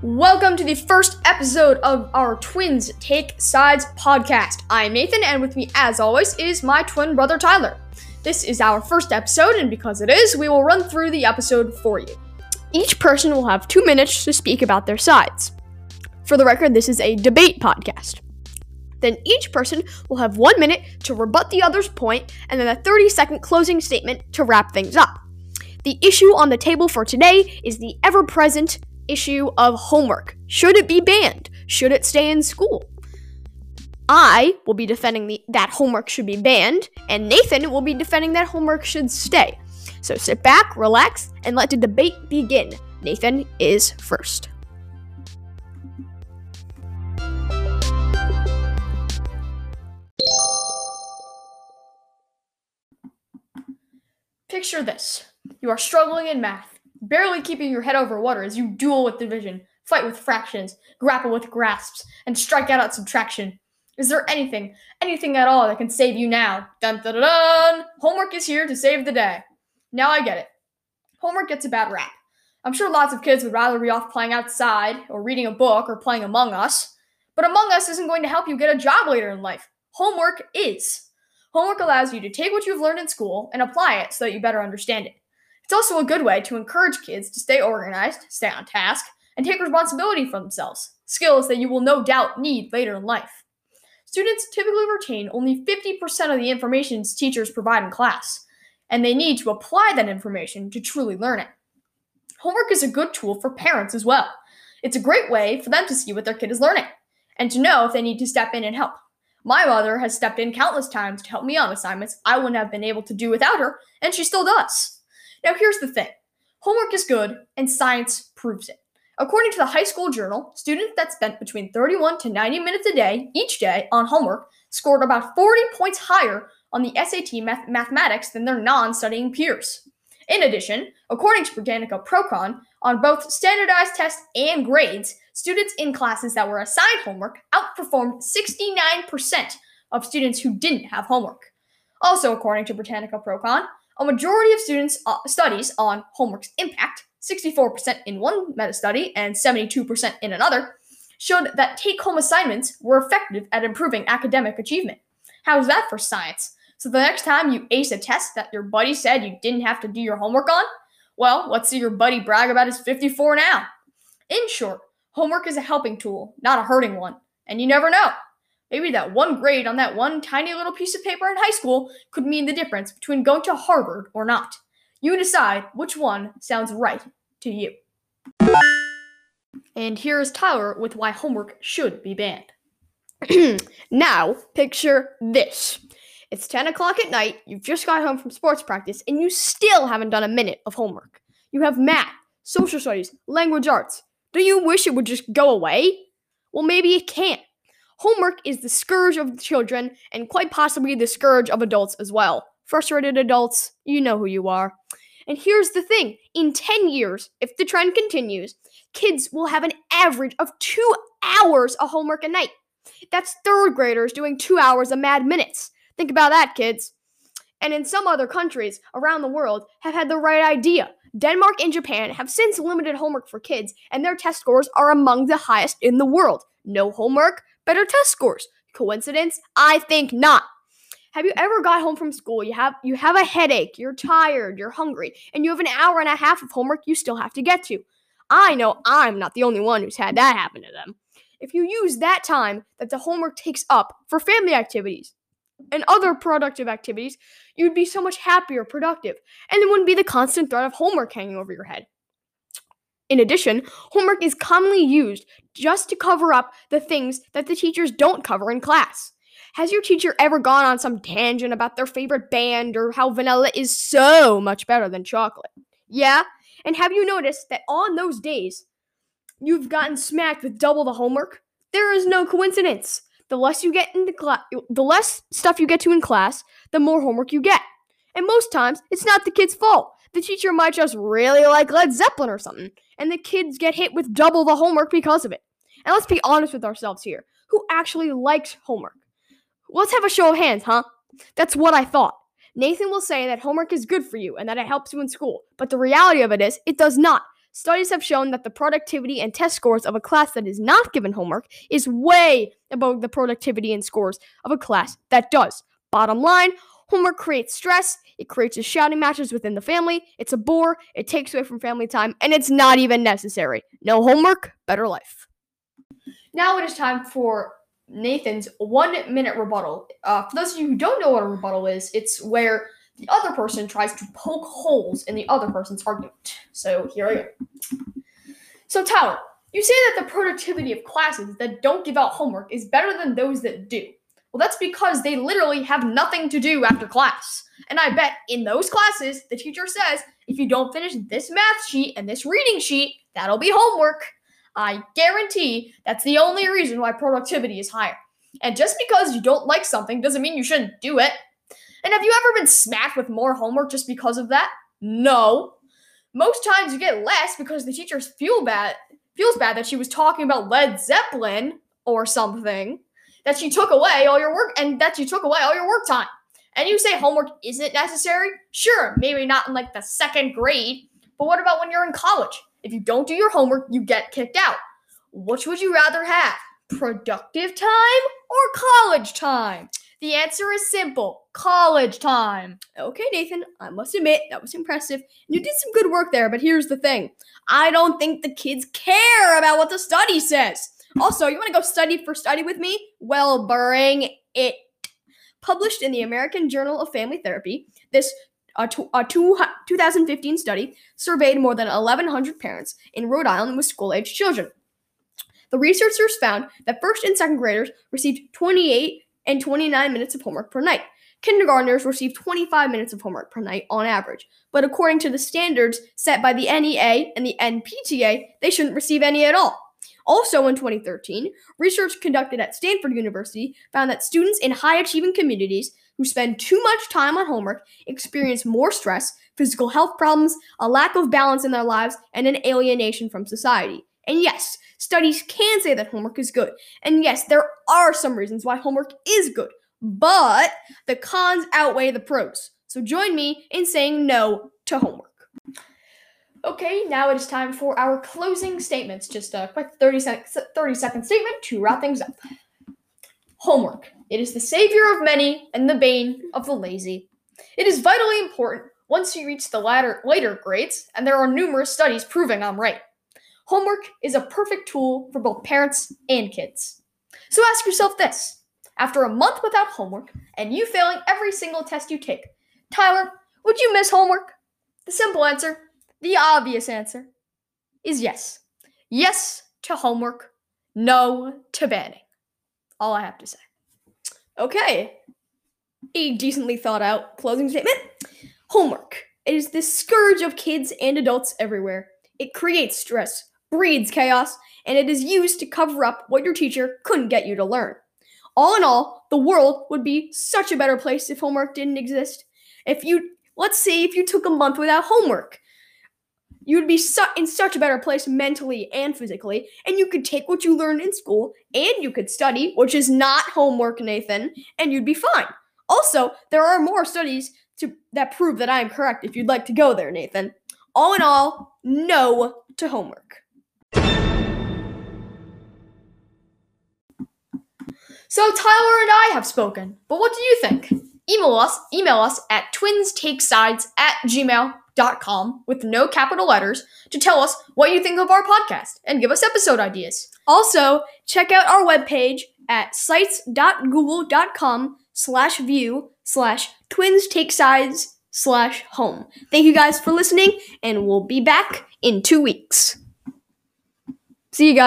Welcome to the first episode of our Twins Take Sides podcast. I'm Nathan, and with me, as always, is my twin brother Tyler. This is our first episode, and because it is, we will run through the episode for you. Each person will have two minutes to speak about their sides. For the record, this is a debate podcast. Then each person will have one minute to rebut the other's point, and then a 30 second closing statement to wrap things up. The issue on the table for today is the ever present issue of homework. Should it be banned? Should it stay in school? I will be defending the, that homework should be banned, and Nathan will be defending that homework should stay. So sit back, relax, and let the debate begin. Nathan is first. Picture this you are struggling in math barely keeping your head over water as you duel with division, fight with fractions, grapple with grasps, and strike out at subtraction. Is there anything, anything at all that can save you now? Dun dun dun! dun. Homework is here to save the day. Now I get it. Homework gets a bad rap. I'm sure lots of kids would rather be off playing outside, or reading a book, or playing Among Us. But Among Us isn't going to help you get a job later in life. Homework is. Homework allows you to take what you've learned in school and apply it so that you better understand it. It's also a good way to encourage kids to stay organized, stay on task, and take responsibility for themselves, skills that you will no doubt need later in life. Students typically retain only 50% of the information teachers provide in class, and they need to apply that information to truly learn it. Homework is a good tool for parents as well. It's a great way for them to see what their kid is learning and to know if they need to step in and help. My mother has stepped in countless times to help me on assignments I wouldn't have been able to do without her, and she still does. Now, here's the thing homework is good, and science proves it. According to the High School Journal, students that spent between 31 to 90 minutes a day each day on homework scored about 40 points higher on the SAT math- mathematics than their non studying peers. In addition, according to Britannica Procon, on both standardized tests and grades, students in classes that were assigned homework outperformed 69% of students who didn't have homework. Also, according to Britannica Procon, a majority of students' uh, studies on homework's impact, 64% in one meta study and 72% in another, showed that take home assignments were effective at improving academic achievement. How's that for science? So the next time you ace a test that your buddy said you didn't have to do your homework on, well, let's see your buddy brag about his 54 now. In short, homework is a helping tool, not a hurting one. And you never know. Maybe that one grade on that one tiny little piece of paper in high school could mean the difference between going to Harvard or not. You decide which one sounds right to you. And here is Tyler with why homework should be banned. now, picture this. It's 10 o'clock at night, you've just got home from sports practice, and you still haven't done a minute of homework. You have math, social studies, language arts. Do you wish it would just go away? Well, maybe it can't. Homework is the scourge of children and quite possibly the scourge of adults as well. Frustrated adults, you know who you are. And here's the thing in 10 years, if the trend continues, kids will have an average of two hours of homework a night. That's third graders doing two hours of mad minutes. Think about that, kids. And in some other countries around the world have had the right idea. Denmark and Japan have since limited homework for kids, and their test scores are among the highest in the world. No homework, better test scores. Coincidence? I think not. Have you ever got home from school? You have you have a headache, you're tired, you're hungry, and you have an hour and a half of homework you still have to get to. I know I'm not the only one who's had that happen to them. If you use that time that the homework takes up for family activities and other productive activities, you'd be so much happier, productive, and there wouldn't be the constant threat of homework hanging over your head. In addition, homework is commonly used just to cover up the things that the teachers don't cover in class. Has your teacher ever gone on some tangent about their favorite band or how vanilla is so much better than chocolate? Yeah? And have you noticed that on those days, you've gotten smacked with double the homework? There is no coincidence. The less you get into class, the less stuff you get to in class, the more homework you get. And most times, it's not the kid's fault. The teacher might just really like Led Zeppelin or something, and the kids get hit with double the homework because of it. And let's be honest with ourselves here. Who actually likes homework? Let's have a show of hands, huh? That's what I thought. Nathan will say that homework is good for you and that it helps you in school, but the reality of it is, it does not. Studies have shown that the productivity and test scores of a class that is not given homework is way above the productivity and scores of a class that does. Bottom line, homework creates stress, it creates shouting matches within the family, it's a bore, it takes away from family time, and it's not even necessary. No homework, better life. Now it is time for Nathan's one minute rebuttal. Uh, for those of you who don't know what a rebuttal is, it's where the other person tries to poke holes in the other person's argument. So here I go. So, Tyler, you say that the productivity of classes that don't give out homework is better than those that do. Well, that's because they literally have nothing to do after class. And I bet in those classes, the teacher says, if you don't finish this math sheet and this reading sheet, that'll be homework. I guarantee that's the only reason why productivity is higher. And just because you don't like something doesn't mean you shouldn't do it. And have you ever been smacked with more homework just because of that? No. Most times you get less because the teacher feel bad feels bad that she was talking about Led Zeppelin or something. That you took away all your work and that you took away all your work time. And you say homework isn't necessary? Sure, maybe not in like the second grade, but what about when you're in college? If you don't do your homework, you get kicked out. Which would you rather have? Productive time or college time? The answer is simple college time. Okay, Nathan, I must admit that was impressive. You did some good work there, but here's the thing I don't think the kids care about what the study says. Also, you want to go study for study with me? Well, bring it. Published in the American Journal of Family Therapy, this uh, a, uh, two, a two, 2015 study surveyed more than 1,100 parents in Rhode Island with school aged children. The researchers found that first and second graders received 28 and 29 minutes of homework per night. Kindergartners receive 25 minutes of homework per night on average, but according to the standards set by the NEA and the NPTA, they shouldn't receive any at all. Also in 2013, research conducted at Stanford University found that students in high achieving communities who spend too much time on homework experience more stress, physical health problems, a lack of balance in their lives, and an alienation from society. And yes, studies can say that homework is good. And yes, there are some reasons why homework is good, but the cons outweigh the pros. So join me in saying no to homework. Okay, now it is time for our closing statements. Just a quick 30, sec- 30 second statement to wrap things up. Homework. It is the savior of many and the bane of the lazy. It is vitally important once you reach the latter, later grades, and there are numerous studies proving I'm right. Homework is a perfect tool for both parents and kids. So ask yourself this after a month without homework and you failing every single test you take, Tyler, would you miss homework? The simple answer, the obvious answer, is yes. Yes to homework, no to banning. All I have to say. Okay. A decently thought out closing statement. Homework. It is the scourge of kids and adults everywhere. It creates stress, breeds chaos, and it is used to cover up what your teacher couldn't get you to learn. All in all, the world would be such a better place if homework didn't exist. If you, let's say, if you took a month without homework, you would be su- in such a better place mentally and physically, and you could take what you learned in school and you could study, which is not homework, Nathan, and you'd be fine. Also, there are more studies to, that prove that I am correct if you'd like to go there, Nathan. All in all, no to homework. So Tyler and I have spoken, but what do you think? Email us, email us at twinstakesides at gmail.com with no capital letters to tell us what you think of our podcast and give us episode ideas. Also, check out our webpage at sites.google.com slash view slash twins take sides slash home. Thank you guys for listening, and we'll be back in two weeks. See you guys.